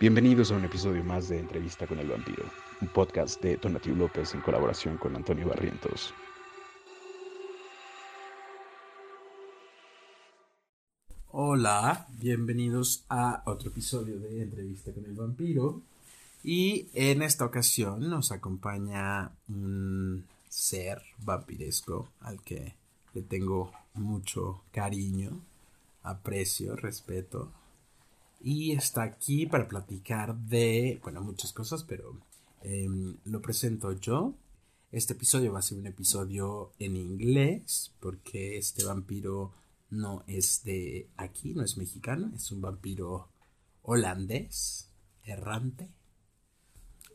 Bienvenidos a un episodio más de Entrevista con el Vampiro, un podcast de Tonatiu López en colaboración con Antonio Barrientos. Hola, bienvenidos a otro episodio de Entrevista con el Vampiro. Y en esta ocasión nos acompaña un ser vampiresco al que le tengo mucho cariño, aprecio, respeto. Y está aquí para platicar de, bueno, muchas cosas, pero em, lo presento yo. Este episodio va a ser un episodio en inglés, porque este vampiro no es de aquí, no es mexicano, es un vampiro holandés, errante.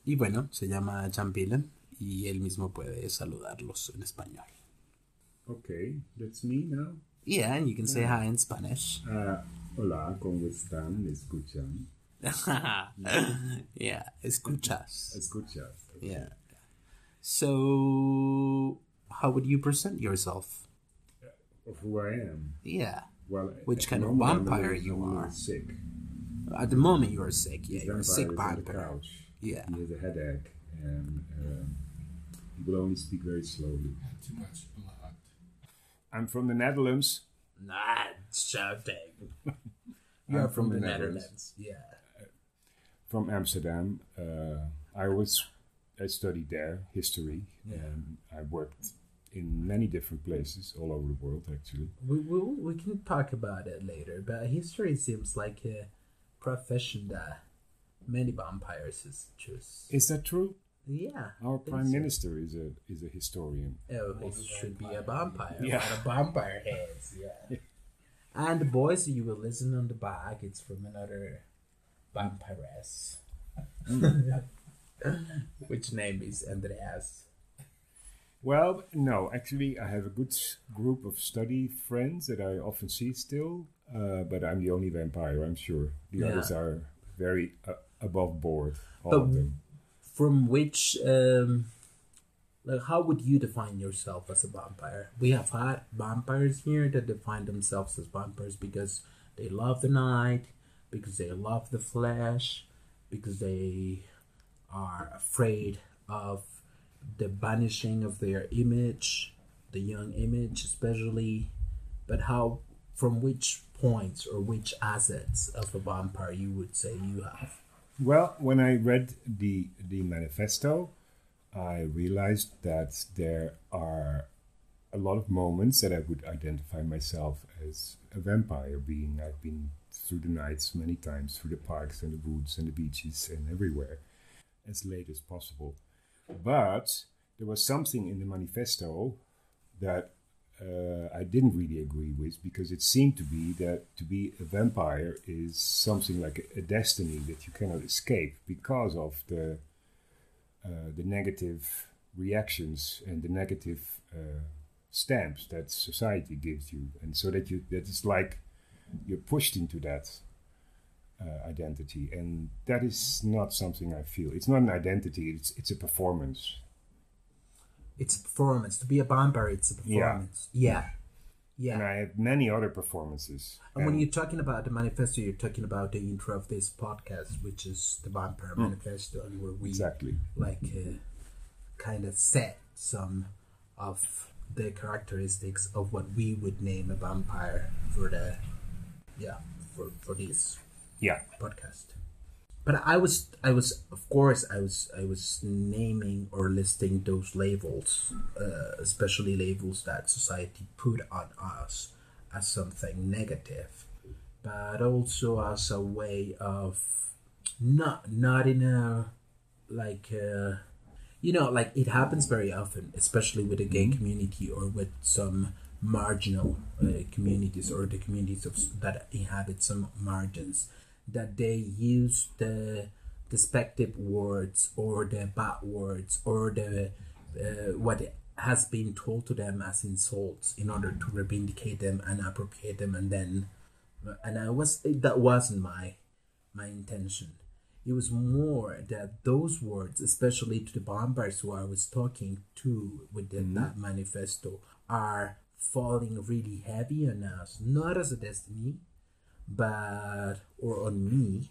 Y bueno, se llama Jan Pillen y él mismo puede saludarlos en español. Okay, that's me now. Yeah, and you can say hi in Spanish. Uh, hola, ¿cómo están? ¿Me escuchan? yeah, escuchas. Escuchas. okay. Yeah. So, how would you present yourself? Of who I am. Yeah. Well, Which kind of moment, I'm a vampire you I'm a little are. Sick. At the moment, you are sick. Yeah, you're a sick is on the couch. Yeah. He has a headache, and um, he will only speak very slowly. Too much blood. I'm from the Netherlands. Not shouting. I'm You're from the Netherlands. Yeah. from Amsterdam. Uh, I was I studied there history, and I worked in many different places all over the world. Actually, We, we, we can talk about it later, but history seems like a profession that many vampires choose. is that true? Yeah. Our prime so. minister is a is a historian. Oh, it should be a vampire. Yeah. A vampire has, yeah. And the voice you will listen on the back, it's from another vampiress. Which name is Andreas? Well, no, actually, I have a good group of study friends that I often see still, uh, but I'm the only vampire, I'm sure. The Yeah. others are very uh, above board, all But of them. From which, um, like, how would you define yourself as a vampire? We have had vampires here that define themselves as vampires because they love the night, because they love the flesh, because they are afraid of the vanishing of their image, the young image especially. But how, from which points or which assets of a vampire you would say you have? Well, when I read the the manifesto, I realized that there are a lot of moments that I would identify myself as a vampire being. I've been through the nights many times, through the parks and the woods and the beaches and everywhere, as late as possible. But there was something in the manifesto that uh, I didn't really agree with because it seemed to be that to be a vampire is something like a, a destiny that you cannot escape because of the the negative reactions and the negative uh, stamps that society gives you, and so that you that is like you're pushed into that uh, identity, and that is not something I feel. It's not an identity; it's it's a performance. It's a performance. To be a vampire, it's a performance. Yeah. Yeah. And I have many other performances. And when you're talking about the manifesto, you're talking about the intro of this podcast, which is the Vampire Manifesto, and where we exactly. like uh, kind of set some of the characteristics of what we would name a vampire for the yeah for for this Yeah. podcast. But I was, I was, of course, I was, I was naming or listing those labels, uh, especially labels that society put on us as something negative, but also as a way of not, not in a like, uh, you know, like it happens very often, especially with the gay community or with some marginal uh, communities or the communities of, that inhabit some margins that they use the despective words or the bad words or the uh, what has been told to them as insults in order to reivindicate them and appropriate them and then and I was that wasn't my my intention. It was more that those words especially to the vampires who I was talking to with the, that manifesto are falling really heavy on us not as a destiny but or on me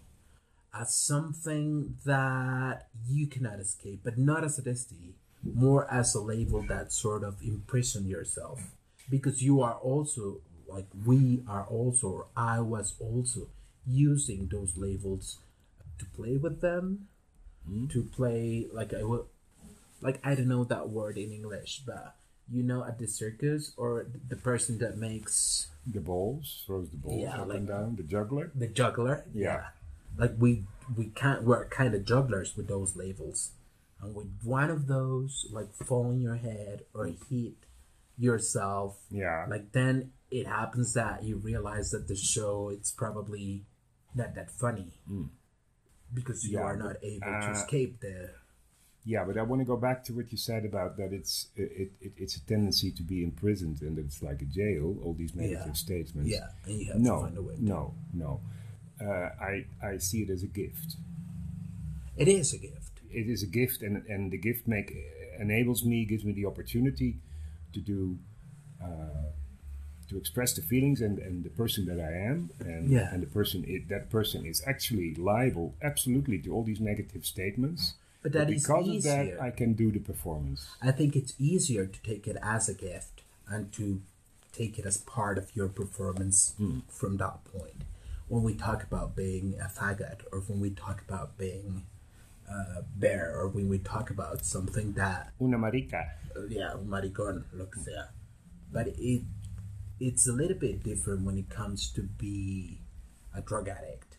as something that you cannot escape, but not as a destiny, more as a label that sort of imprison yourself. Because you are also, like we are also, or I was also, using those labels to play with them, hmm? to play, like I will, like I don't know that word in English, but you know, at the circus, or the person that makes The balls, throws the balls Yeah, up like- and down, the juggler. the juggler. Yeah. Like we we can't we're kind of jugglers with those labels. And with one of those, like fall on your head or hit yourself, Yeah. like then it happens that you realize that the show it's probably not that funny. Because you Yeah, are not able to uh, escape the Yeah, but I want to go back to what you said about that it's it, it, it's a tendency to be imprisoned and it's like a jail, all these negative Yeah. statements. Yeah, and you have no, to find a way. to- No, no. Uh, I, I see it as a gift. It is a gift. It is a gift, and, and the gift make enables me, gives me the opportunity to do, uh, to express the feelings and, and the person that I am, and Yeah. and the person it, that person is actually liable absolutely to all these negative statements. But that is because of easier. that, I can do the performance. I think it's easier to take it as a gift and to take it as part of your performance from that point. When we talk about being a faggot, or when we talk about being a bear, or when we talk about something that, Una marica. uh, yeah, un maricón, lo que sea. But it it's a little bit different when it comes to be a drug addict,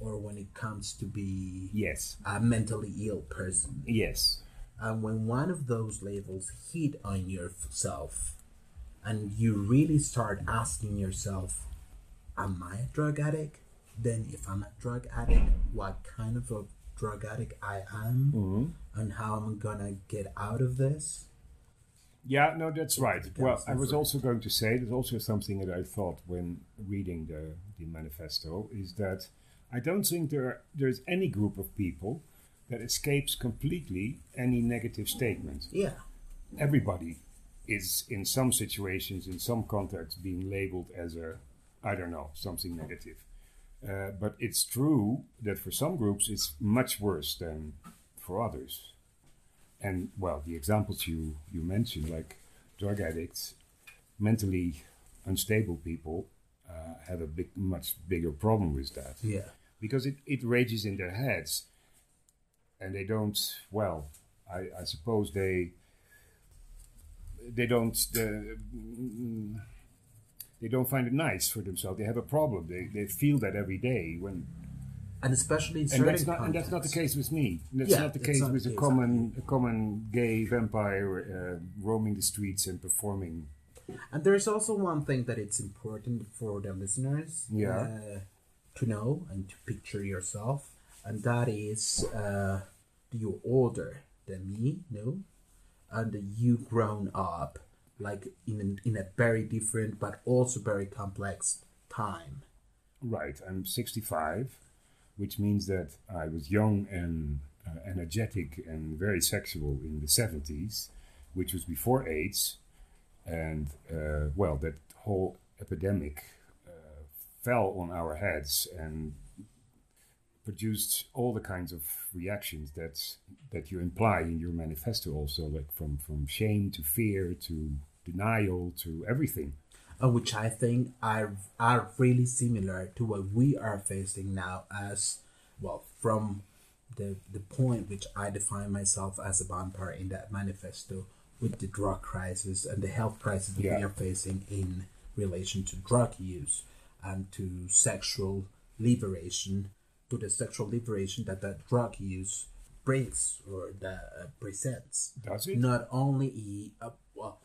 or when it comes to be Yes, a mentally ill person. yes, And when one of those labels hit on yourself, and you really start asking yourself, Am I a drug addict? Then, if I'm a drug addict, what kind of a drug addict I am, mm-hmm. and how I'm gonna get out of this? yeah. No, that's right. Well, I was also going to say there's also something that I thought when reading the the manifesto is that I don't think there there's any group of people that escapes completely any negative statement. Yeah, everybody is in some situations, in some contexts, being labeled as a, I don't know, something negative. Uh, but it's true that for some groups it's much worse than for others. And well, the examples you, you mentioned, like drug addicts, mentally unstable people, uh, have a big, much bigger problem with that yeah, because it, it rages in their heads and they don't well i, I suppose they they don't the, they don't find it nice for themselves. They have a problem. They, they feel that every day when and especially in and certain that's not and that's not the case with me. That's Yeah, not the case not with the a common a common gay vampire uh, roaming the streets and performing. And there's also one thing that it's important for the listeners Yeah. uh, to know and to picture yourself, and that is uh, you're older than me, no, and you grown up like in in a very different but also very complex time. Right, I'm 65, which means that I was young and uh, energetic and very sexual in the 70s, which was before AIDS. And, uh, well, that whole epidemic fell on our heads and produced all the kinds of reactions that that you imply in your manifesto also like from from shame to fear to denial to everything. Uh, which I think are are really similar to what we are facing now as well from the the point which I define myself as a vampire in that manifesto with the drug crisis and the health crisis that we are facing in relation to drug use and to sexual liberation to the sexual liberation that that drug use brings or that uh, presents. Does it? Not only uh, well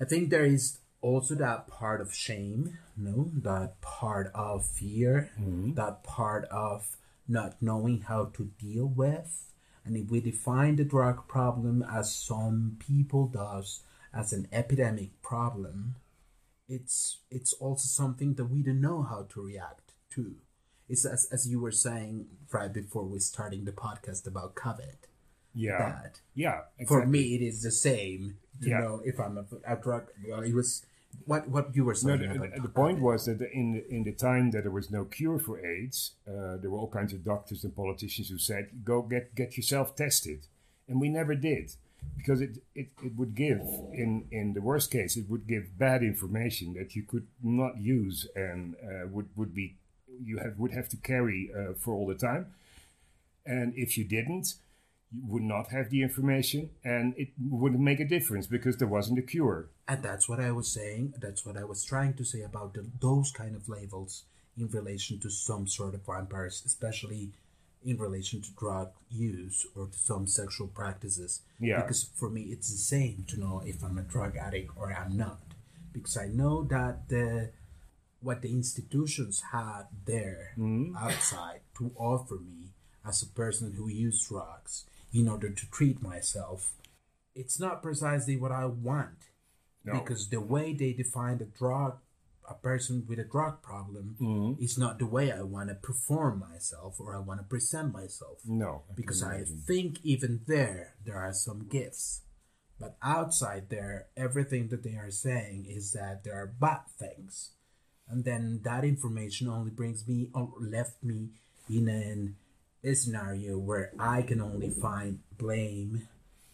i think there is also that part of shame no? That part of fear that part of not knowing how to deal with. And if we define the drug problem as some people does as an epidemic problem it's it's also something that we don't know how to react to. It's as, as you were saying right before we starting the podcast about covid. Yeah. That yeah for me it is the same to Yeah. know if i'm a, a drug well it was what what you were No, saying. the, about the point was that in the, in the time that there was no cure for AIDS, uh, there were all kinds of doctors and politicians who said, "Go get get yourself tested," and we never did because it, it, it would give in in the worst case it would give bad information that you could not use and uh, would would be you have would have to carry uh, for all the time, and if you didn't. You would not have the information, and it wouldn't make a difference because there wasn't a cure. And that's what I was saying. That's what I was trying to say about the, those kind of labels in relation to some sort of vampires, especially in relation to drug use or to some sexual practices. Yeah. Because for me, it's the same to know if I'm a drug addict or I'm not. Because I know that the what the institutions had there mm-hmm. outside to offer me as a person who used drugs in order to treat myself, it's not precisely what I want No. because the way they define the drug a person with a drug problem Mm-hmm. is not the way I want to perform myself or I want to present myself. No, I because I think even there there are some gifts. But outside there, everything that they are saying is that there are bad things. And then that information only brings me or left me in an, a scenario where I can only find blame,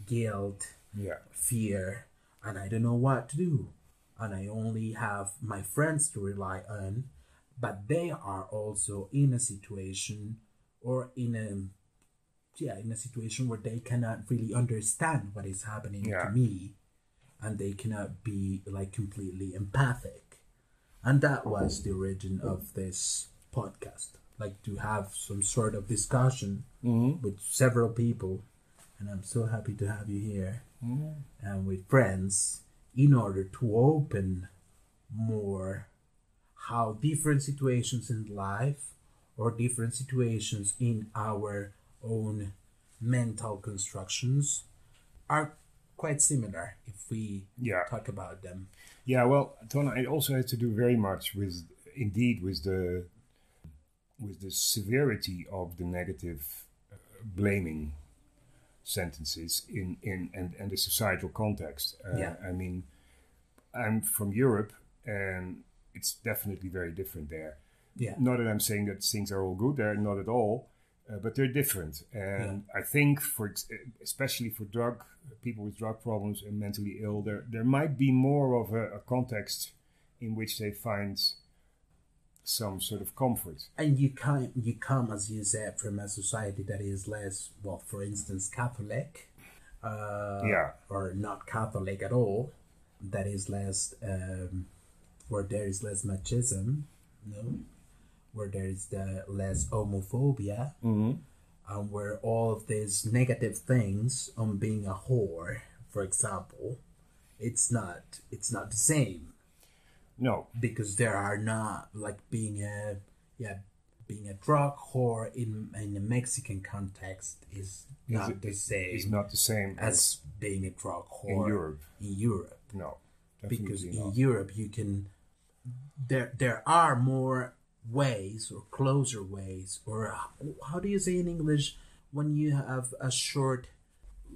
guilt, Yeah. fear, and I don't know what to do. And I only have my friends to rely on, but they are also in a situation or in a yeah, in a situation where they cannot really understand what is happening Yeah. to me and they cannot be like completely empathic. And that was the origin of this podcast. Like to have some sort of discussion mm-hmm. with several people. And I'm so happy to have you here mm-hmm. and with friends in order to open more how different situations in life or different situations in our own mental constructions are quite similar if we Yeah. talk about them. Yeah, well, Tona, it also has to do very much with, indeed, with the with the severity of the negative uh, blaming sentences in in and, and the societal context. Uh, Yeah. I mean, I'm from Europe, and it's definitely very different there. Yeah. Not that I'm saying that things are all good there, not at all, uh, but they're different. And I think, for especially for drug people with drug problems and mentally ill, there there might be more of a, a context in which they find some sort of comfort. And you come, you come, as you said, from a society that is less, well, for instance, Catholic, uh, Yeah. or not Catholic at all. That is less, um, where there is less machismo, no, where there is the less homophobia, and where all of these negative things on being a whore, for example, it's not, it's not the same No, because there are not like being a yeah being a drug whore in in a Mexican context is not it- the same it's not the same as being a drug whore in Europe. in Europe No, because in not. Europe you can there there are more ways or closer ways or how do you say in English when you have a short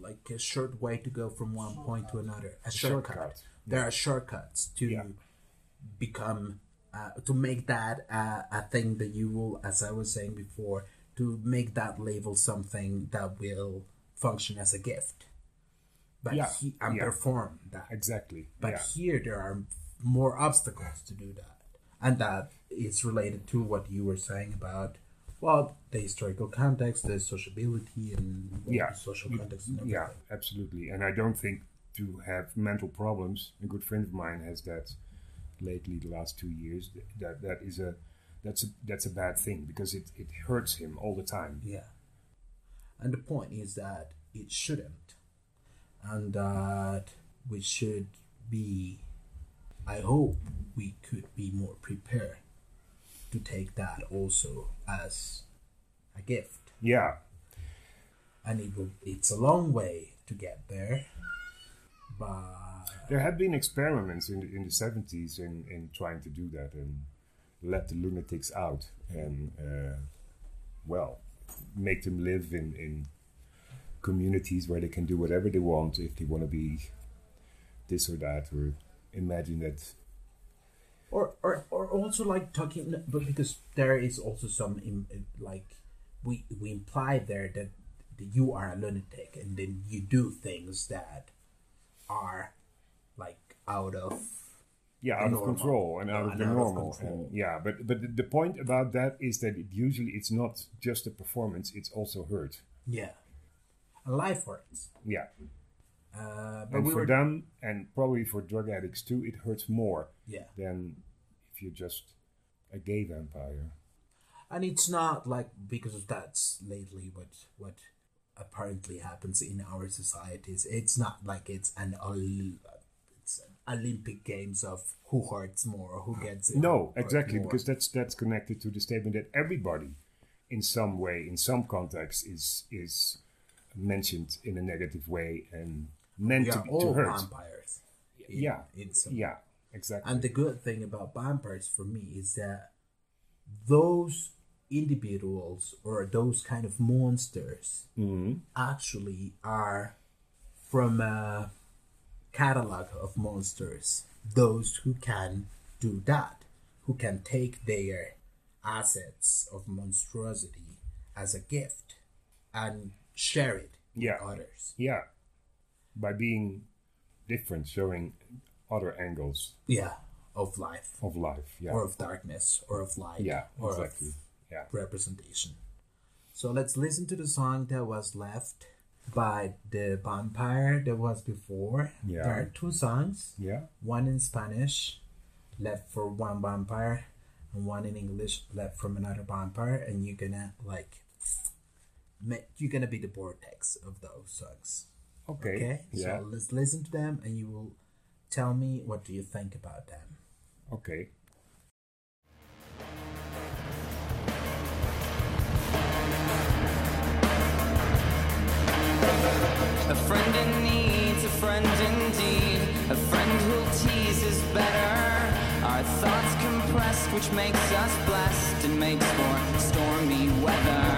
like a short way to go from one point to another a shortcut, shortcut. there are shortcuts to Yeah. Become uh, to make that uh, a thing that you will as I was saying before to make that label something that will function as a gift but Yeah, he, and yeah. perform that Exactly. but yeah. here there are more obstacles to do that. And that is related to what you were saying about, well, the historical context, the sociability, and Yeah. the social context. And Yeah, absolutely. And I don't think to have mental problems. A good friend of mine has that lately, the last two years. That that is a that's a that's a bad thing because it, it hurts him all the time. Yeah. And the point is that it shouldn't. And that we should be, I hope we could be more prepared to take that also as a gift. Yeah, and it will, it's a long way to get there but there have been experiments in the, in the seventies in, in trying to do that and let the lunatics out and uh, well make them live in in communities where they can do whatever they want if they want to be this or that or imagine that. Or or or also like talking but because there is also some im, like we we imply there that, that you are a lunatic and then you do things that are like out of yeah out normal. of control and out of the out of normal. control. and yeah but but the- point about that is that it usually it's not just a performance it's also hurt. Yeah. And life hurts. Yeah. Uh but and we for were them and probably for drug addicts too it hurts more yeah. than if you're just a gay vampire. And it's not like because of that's lately what what apparently happens in our societies. It's not like it's an Ol- it's an olympic games of who hurts more or who gets it. no exactly because that's that's connected to the statement that everybody in some way in some context is is mentioned in a negative way and meant to, be- all to hurt vampires in- yeah in yeah exactly And the good thing about vampires for me is that those individuals or those kind of monsters Mhm. actually are from a catalog of monsters. Those who can do that, who can take their assets of monstrosity as a gift and share it Yeah. with others. Yeah. By being different, showing other angles Yeah, of life. of life. Yeah. or of darkness or of light yeah, or exactly. of Yeah. representation. So let's listen to the song that was left by the vampire that was before. Yeah. There are two songs, Yeah. one in Spanish, left for one vampire, and one in English, left from another vampire, and you're gonna like, you're gonna be the vortex of those songs. Okay. Okay, Yeah. so let's listen to them, and you will tell me what do you think about them. Okay. A friend in need, a friend indeed. A friend who'll tease better. Our thoughts compressed, which makes us blessed and makes for stormy weather.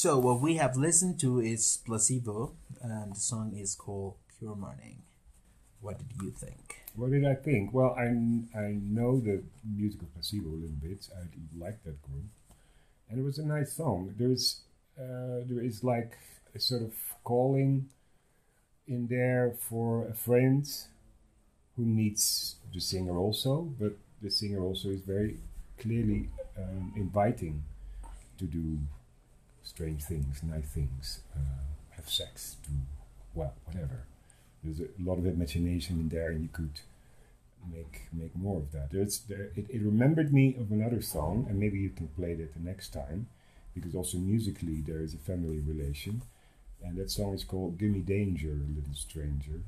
So what we have listened to is Placebo, and the song is called Pure Morning. What did you think? What did I think? Well, I, I know the music of Placebo a little bit. I like that group, and it was a nice song. There's uh, there is like a sort of calling in there for a friend who needs the singer also, but the singer also is very clearly um, inviting to do strange things, nice things, uh, have sex, do well, whatever. There's a lot of imagination in there, and you could make make more of that. There's there, it, it remembered me of another song, and maybe you can play that the next time, because also musically there is a family relation, and that song is called "Gimme Danger, Little Stranger"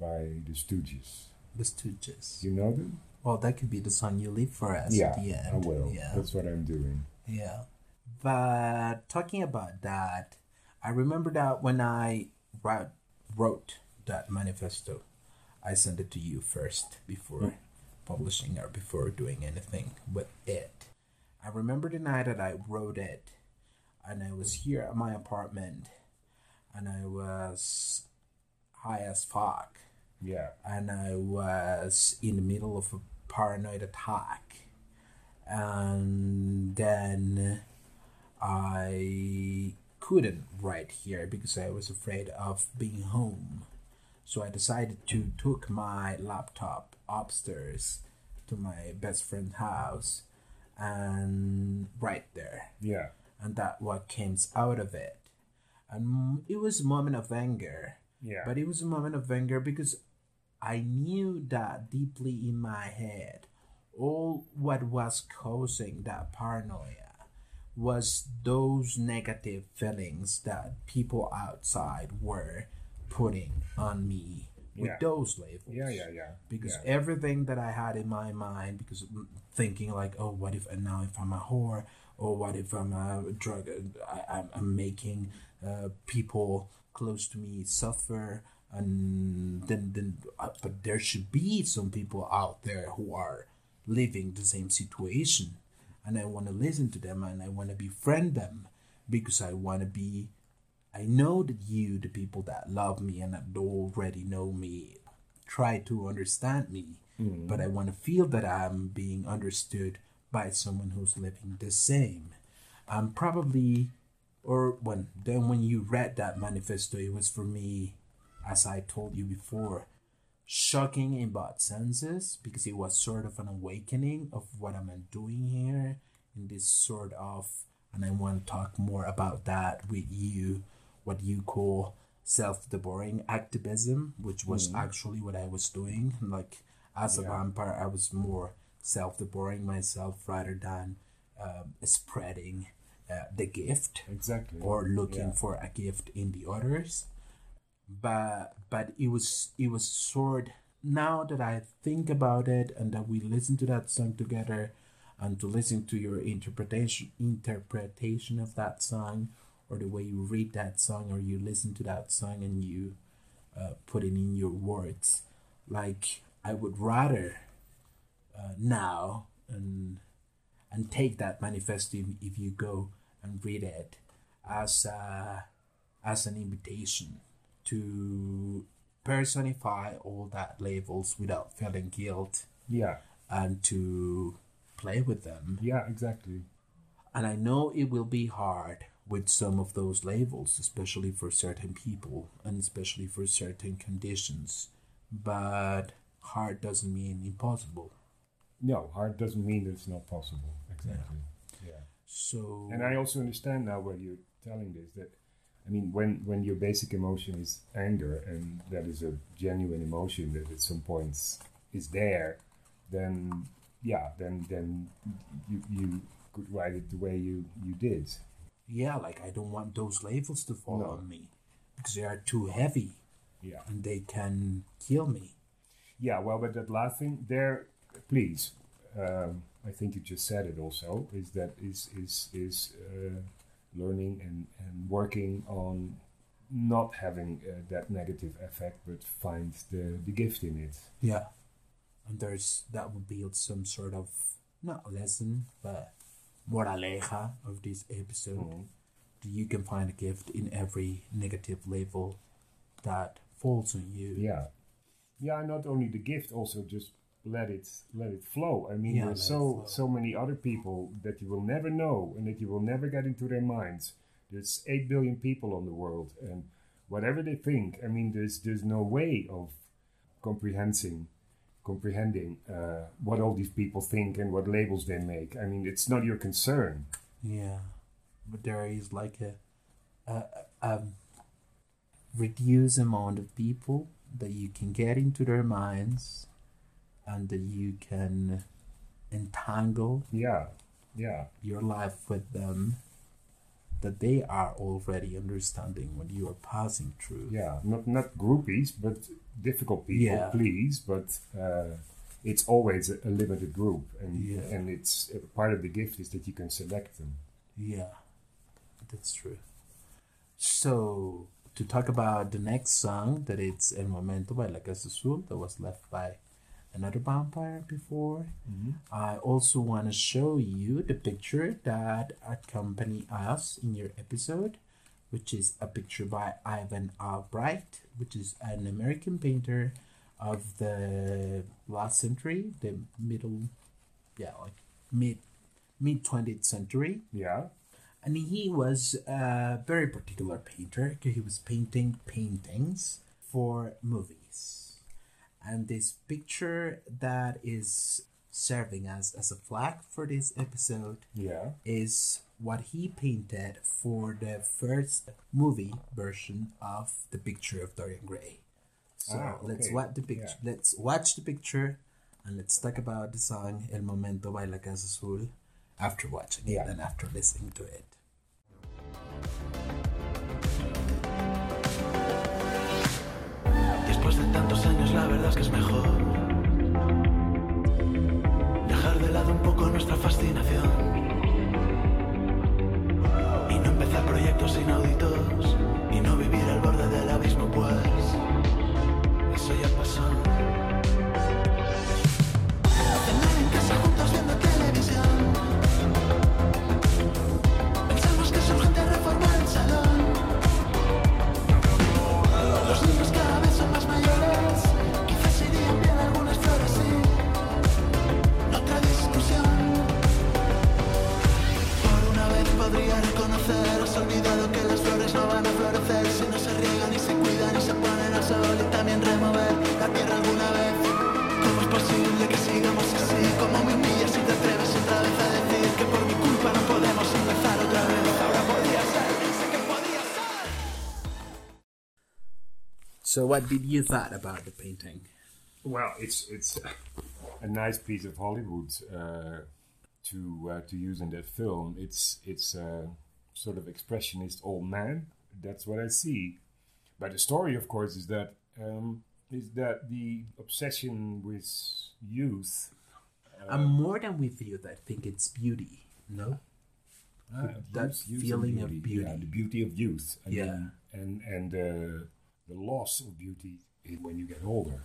by the Stooges. The Stooges. You know them? Well, that could be the song you leave for us yeah, at the end. I will. Yeah. That's what I'm doing. Yeah. But talking about that, I remember that when I wrote, wrote that manifesto, I sent it to you first before hmm. publishing or before doing anything with it. I remember the night that I wrote it, and I was here at my apartment, and I was high as fuck Yeah. and I was in the middle of a paranoid attack. And then I couldn't write here because I was afraid of being home. So I decided to took my laptop upstairs to my best friend's house and write there. Yeah. And that what came out of it. And it was a moment of anger. Yeah. But it was a moment of anger because I knew that deeply in my head, all what was causing that paranoia was those negative feelings that people outside were putting on me with Yeah. those labels. Yeah, yeah, yeah. Because yeah. everything that I had in my mind, because thinking like, oh, what if and now if I'm a whore, or what if I'm a drug, I, I'm, I'm making uh, people close to me suffer, and then then, uh, but there should be some people out there who are living the same situation, and I want to listen to them and I want to befriend them because I want to be I know that you, the people that love me and that already know me, try to understand me, mm. but I want to feel that I'm being understood by someone who's living the same. I'm probably, or when then when you read that manifesto, it was for me, as I told you before, shocking in both senses because it was sort of an awakening of what I'm doing here in this sort of, and I want to talk more about that with you, what you call self-devouring activism, which was actually what I was doing. Like as a vampire, I was more self-devouring myself rather than um, spreading uh, the gift Exactly. or looking Yeah. for a gift in the others but but it was it was sort now that i think about it and that we listen to that song together and to listen to your interpretation interpretation of that song or the way you read that song or you listen to that song and you uh, put it in your words like i would rather uh, now and and take that manifesto if, you go and read it as a, as an invitation to personify all that labels without feeling guilt Yeah. and to play with them Yeah, exactly. and i know it will be hard with some of those labels especially for certain people and especially for certain conditions but hard doesn't mean impossible No, hard doesn't mean that it's not possible. Exactly. Yeah. so And I also understand now what you're telling this that I mean when when your basic emotion is anger and that is a genuine emotion that at some points is there, then yeah, then then you you could write it the way you you did. yeah like i don't want those labels to fall No. on me because they are too heavy Yeah. and they can kill me Yeah, well, but that last thing there, please. Um, I think you just said it. Also, is that is is is uh, learning and and working on not having uh, that negative effect, but find the the gift in it. Yeah. And there's that would be some sort of not lesson, but moraleja of this episode. You can find a gift in every negative label that falls on you. Yeah, yeah. Not only the gift, also just let it let it flow. I mean, Yeah, there's so so many other people that you will never know and that you will never get into their minds. There's eight billion people on the world, and whatever they think, I mean, there's there's no way of comprehending comprehending uh, what all these people think and what labels they make. I mean, it's not your concern. Yeah. But there is like a, a, a reduced amount of people that you can get into their minds and that you can entangle Yeah, yeah, your life with them that they are already understanding what you are passing through. yeah. Not not groupies, but difficult people, Yeah. please. But uh, it's always a, a limited group, and Yeah. and it's part of the gift is that you can select them. Yeah, that's true. So, to talk about the next song, that it's El Momento by La Casa Azul, that was left by another vampire before. Mm-hmm. I also want to show you the picture that accompany us in your episode, which is a picture by Ivan Albright, which is an American painter of the last century, the middle, yeah, like mid mid twentieth century Yeah, and he was a very particular painter. He was painting paintings for movies, and this picture that is serving as as a flag for this episode Yeah. is what he painted for the first movie version of the picture of Dorian Gray. So Ah, let's watch the picture. Yeah. Let's watch the picture, and let's talk about the song "El Momento by La Casa Azul" after watching it and after listening to it. Después de tantos años la verdad es que es mejor dejar de lado un poco nuestra fascinación y no empezar proyectos inauditos So, what did you thought about the painting? Well, it's it's a nice piece of Hollywood uh, to uh, to use in that film. It's it's a sort of expressionist old man. That's what I see. But the story, of course, is that um, is that the obsession with youth. and more than with youth, I think it's beauty. No, Ah, that youth- youth and feeling of Yeah, beauty. the beauty of youth. Yeah. and and uh, the loss of beauty is when you get older.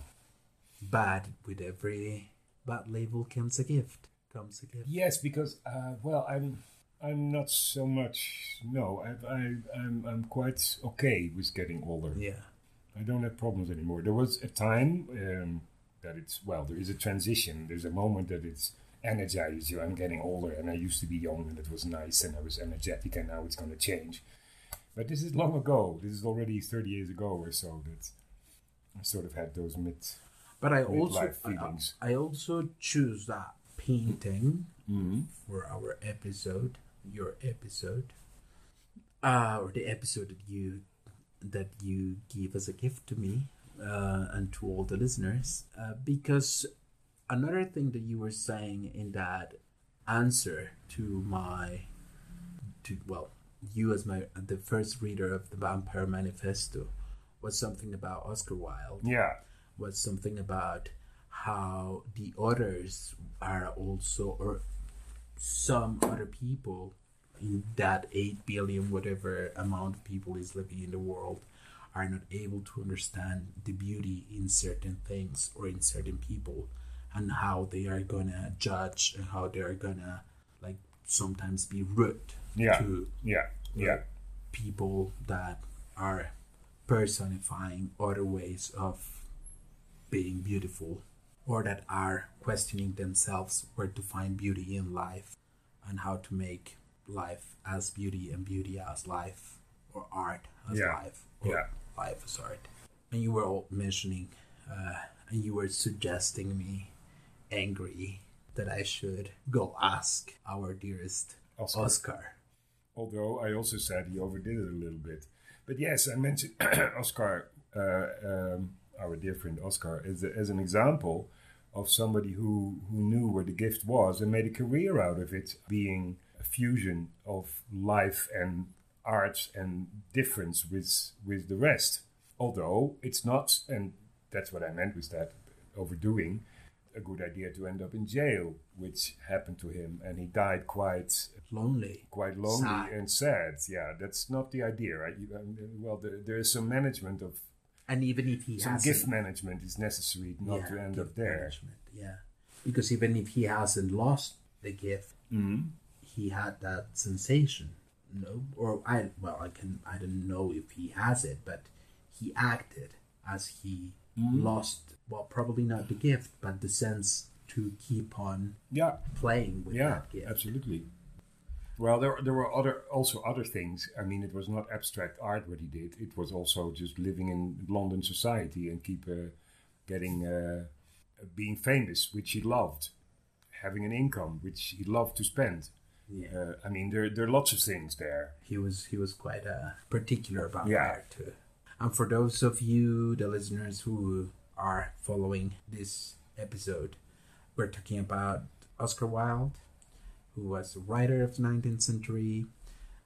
but with every bad label comes a gift. Comes a gift. Yes, because uh, well, I'm I'm not so much. No, I, I I'm I'm quite okay with getting older. Yeah. I don't have problems anymore. There was a time um, that it's well, there is a transition. There's a moment that it's energizes you. I'm getting older, and I used to be young, and it was nice, and I was energetic, and now it's going to change. But this is long ago. This is already 30 years ago or so. That I sort of had those mid. But I also Midlife I. I also choose that painting Mm-hmm. for our episode, your episode, uh, or the episode that you that you give as a gift to me uh, and to all the listeners, uh, because another thing that you were saying in that answer to my to well you as my the first reader of the Vampire Manifesto was something about Oscar Wilde. Yeah, was something about how the others are also or some other people in that 8 billion whatever amount of people is living in the world are not able to understand the beauty in certain things or in certain people and how they are gonna judge and how they are gonna like sometimes be rude yeah, to yeah, yeah. people that are personifying other ways of being beautiful or that are questioning themselves where to find beauty in life and how to make life as beauty and beauty as life or art as Yeah. life or Yeah. life as art and you were all mentioning uh, and you were suggesting me angry that i should go ask our dearest Oscar. oscar although I also said he overdid it a little bit. But yes, I mentioned Oscar, uh, um, our dear friend Oscar, as, a, as an example of somebody who, who knew where the gift was and made a career out of it, being a fusion of life and art and difference with, with the rest. Although it's not, and that's what I meant with that overdoing, a good idea to end up in jail, which happened to him, and he died quite lonely quite lonely Sad. and sad. Yeah, that's not the idea, right? Um, well, there, there is some management of and even if he some gift management is necessary not yeah, to end up there. management, yeah because even if he hasn't lost the gift Mm-hmm. he had that sensation no or i well i can i don't know if he has it but he acted as he Mm-hmm. lost well probably not the gift but the sense to keep on Yeah, playing with yeah, that gift absolutely. Well, there there were other also other things. I mean, it was not abstract art what he did. It was also just living in London society and keep uh, getting uh, being famous, which he loved, having an income, which he loved to spend. Yeah. Uh, I mean, there there are lots of things there. he was he was quite uh, particular about Yeah. that too. And for those of you, the listeners who are following this episode, we're talking about Oscar Wilde, who was a writer of the 19th century,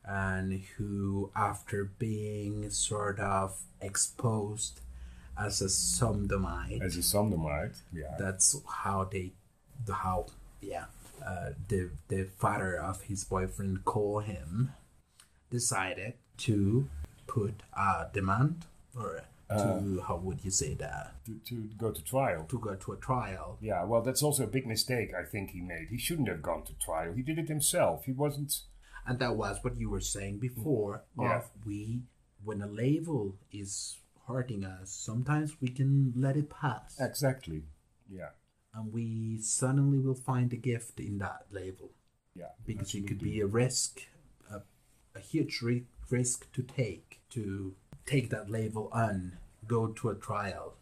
and who, after being sort of exposed as a sodomite, As a sodomite, yeah, that's how they the how yeah uh, the the father of his boyfriend call him decided to put a demand or to uh. how would you say that to, to go to trial. to go to a trial Yeah, well, that's also a big mistake I think he made. He shouldn't have gone to trial. He did it himself. He wasn't. and that was what you were saying before mm. Yeah. of we when a label is hurting us sometimes we can let it pass Exactly. Yeah. and we suddenly will find a gift in that label Yeah. because it could be a risk, a, a huge ri- risk to take to take that label on, go to a trial,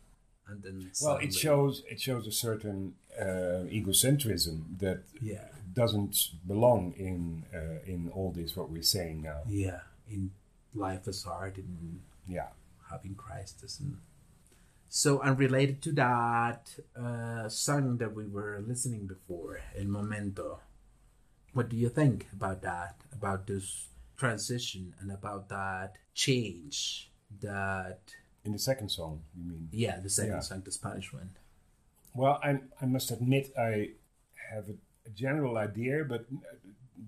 and then Well, it shows it shows a certain uh, egocentrism that yeah, doesn't belong in uh, in all this what we're saying now. yeah, in life as art and Yeah. having Christ as an. So, unrelated to that uh, song that we were listening before, El Momento, what do you think about that? About this transition and about that change that In the second song, you mean? Yeah, the second Yeah. song, the Spanish one. Well, I I must admit I have a, a general idea, but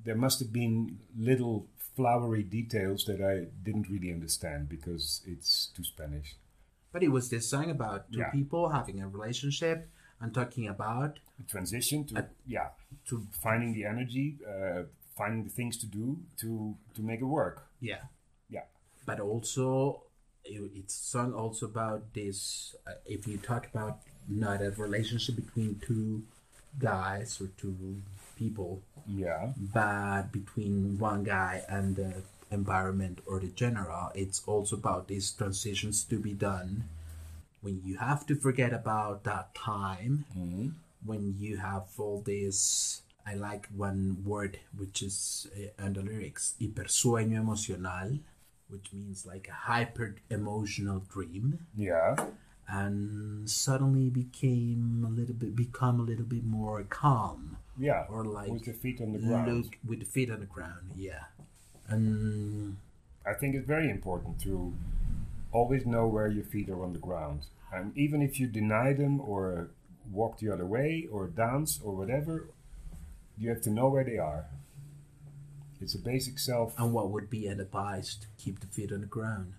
there must have been little flowery details that I didn't really understand because it's too Spanish. But it was this song about two Yeah. people having a relationship and talking about The transition to yeah to finding the energy, uh, finding the things to do to to make it work. yeah, Yeah. but also it's sung also about this. Uh, if you talk about not a relationship between two guys or two people, Yeah. but between one guy and the environment or the general, it's also about these transitions to be done when you have to forget about that time, when you have all this. I like one word which is uh, the lyrics, hipersueño emocional, which means like a hyper emotional dream Yeah. and suddenly became a little bit become a little bit more calm Yeah. or like with the feet on the ground. look with the feet on the ground yeah and I think it's very important to always know where your feet are on the ground. And even if you deny them or walk the other way or dance or whatever, you have to know where they are. It's a basic self. and what would be an advice to keep the feet on the ground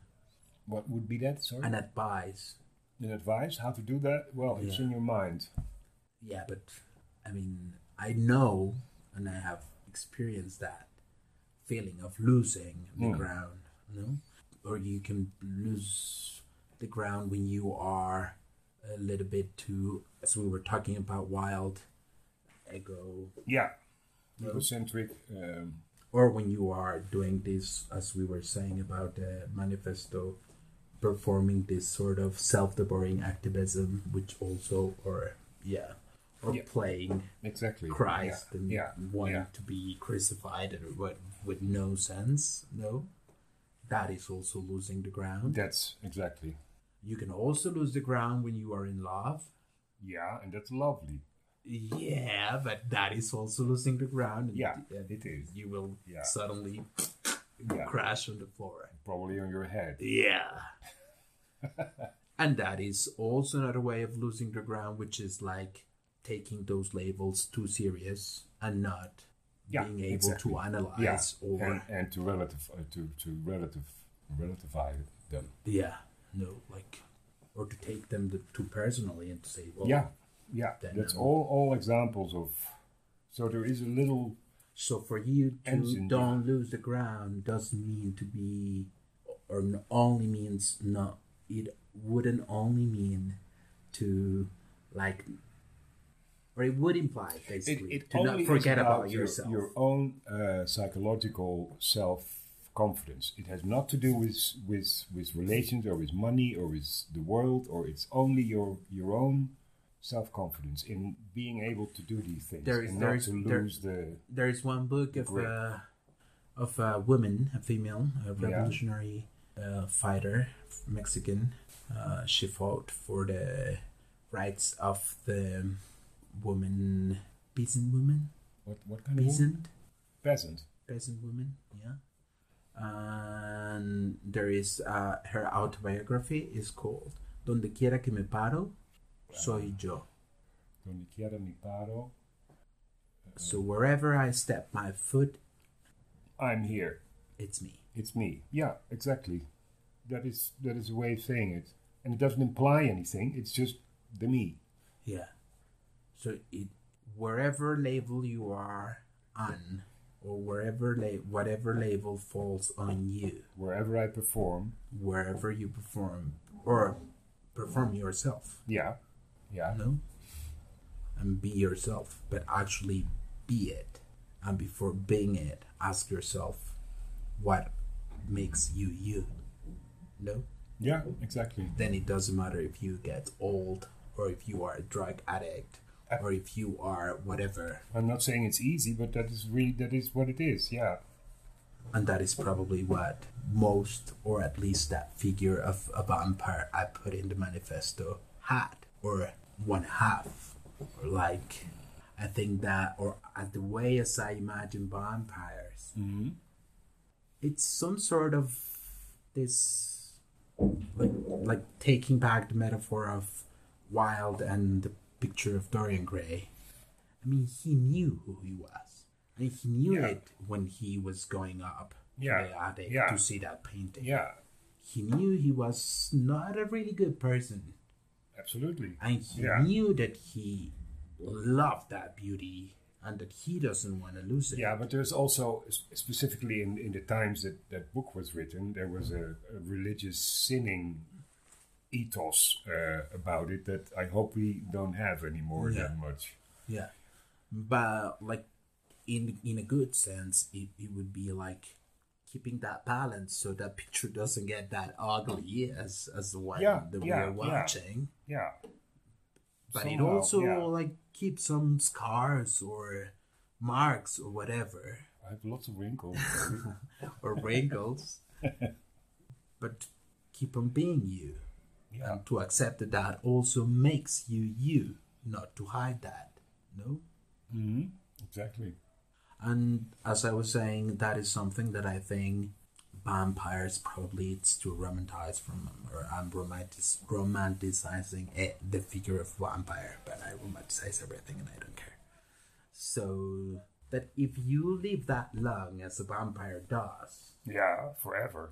What would be that? Sorry? an advice An advice how to do that? Well, it's in your mind. yeah but i mean i know and i have experienced that feeling of losing the Mm. ground you know or you can lose the ground when you are a little bit too as we were talking about wild ego Yeah. Egocentric. Um, or when you are doing this as we were saying about the manifesto performing this sort of self-devouring activism which also or yeah or Yeah. playing exactly. Christ Yeah. and yeah. wanting yeah. to be crucified and with, with no sense no that is also losing the ground That's exactly. you can also lose the ground when you are in love Yeah, and that's lovely. Yeah but that is also losing the ground and- Yeah, and it is. you will Yeah. suddenly Yeah. crash on the floor Probably on your head. Yeah. and that is also another way of losing the ground, which is like taking those labels too serious and not Yeah, being able exactly. to analyze or and, and to relative uh, to to relative relativize them. yeah, no, like or to take them to, too personally and to say, well, yeah, yeah. That's all all examples of. So there is a little. So for you to don't lose the ground doesn't mean to be, or only means not. It wouldn't only mean to, like, or it would imply basically it to not forget about, about your, yourself. your own uh, psychological self confidence. It has not to do with with with relations or with money or with the world, or it's only your your own self confidence in being able to do these things There is- and there not is- to there- lose the there is one book of Great. uh, of a woman, a female, a revolutionary uh, fighter, Mexican. Uh, she fought for the rights of the woman, peasant woman, what what kind of woman? peasant, peasant. peasant woman. Yeah. And there is uh, her autobiography is called "Donde quiera que me paro, soy yo." Donde quiera mi paro, So wherever I step my foot, I'm here. it's me. It's me. Yeah, exactly. That is that is a way of saying it, and it doesn't imply anything. It's just the me. Yeah. So it wherever label you are on, or wherever la- whatever label falls on you, Wherever I perform, wherever you perform or perform yourself, yeah, yeah, no, and be yourself, but actually be it. And before being it, ask yourself, what makes you you? No. yeah, exactly. then it doesn't matter if you get old or if you are a drug addict uh, or if you are whatever I'm not saying it's easy, but that is really that is what it is. Yeah, and that is probably what most or at least that figure of a vampire i put in the manifesto had or one half. Or like i think that or at the way as i imagine vampires mm-hmm. it's some sort of this like like taking back the metaphor of Wilde and the picture of dorian gray. I mean he knew who he was. And he knew Yeah. it when he was going up Yeah, the attic yeah. to see that painting. Yeah, he knew he was not a really good person absolutely. and he Yeah. knew that he loved that beauty and that he doesn't want to lose it Yeah, but there's also specifically in, in the times that that book was written, there was a, a religious sinning ethos uh, about it that I hope we don't have anymore Yeah. that much. Yeah, but like in in a good sense, it, it would be like keeping that balance so that picture doesn't get that ugly as as the one Yeah, that yeah, we're yeah. watching. Yeah, But it also yeah. like keeps some scars or marks or whatever I have lots of wrinkles. or wrinkles, but keep on being you. yeah, And to accept that that also makes you you, not to hide that. No. Mm-hmm. exactly. And as I was saying, that is something that I think vampires probably it's to romanticize from, or I'm romantic, romanticizing it, the figure of vampire, but I romanticize everything and I don't care. So that if you live that long as a vampire does, Yeah, forever.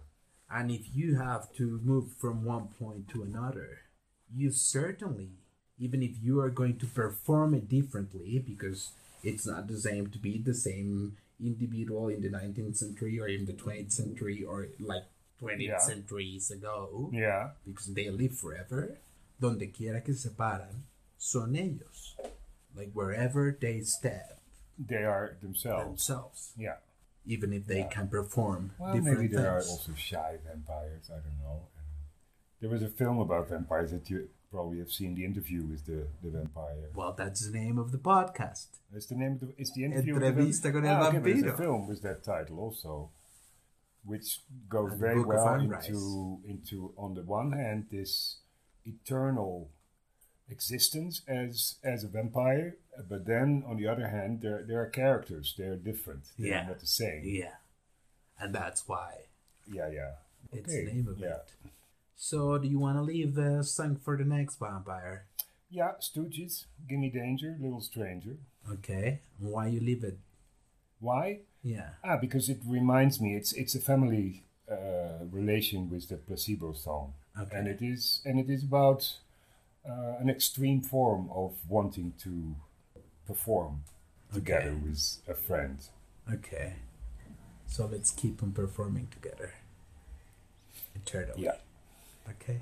and if you have to move from one point to another, you certainly, even if you are going to perform it differently, because it's not the same to be the same individual in the 19th century or in the 20th century or like 20 Yeah. centuries ago, Yeah, because they live forever, donde quiera que se paran, son ellos. Like wherever they step they are themselves. themselves, Yeah. even if they Yeah. can perform Well, different maybe there are also shy vampires. I don't know. There was a film about vampires that you probably have seen. The interview with the, the vampire. Well, that's the name of the podcast. It's the name of the. It's the interview. with the con Ah, okay, vampiro. a film with that title also, which goes And very well into into on the one hand this eternal existence as as a vampire, but then on the other hand there there are characters. They're different. They're Yeah. not the same. Yeah. And that's why Yeah, yeah. it's Okay, the name of yeah. it. So, do you want to leave the song for the next vampire? Yeah, Stooges, Gimme Danger, Little Stranger. Okay. Why you leave it? Why? Yeah. Ah, because it reminds me. It's it's a family uh, relation with the placebo song, Okay. and it is and it is about uh, an extreme form of wanting to perform together Okay. with a friend. Okay. So let's keep on performing together. Eternally. Yeah. Okay.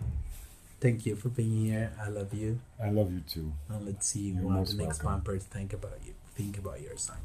Thank you for being here. I love you. I love you too. And let's see You're what the next welcome. bumpers think about you. Think about your song.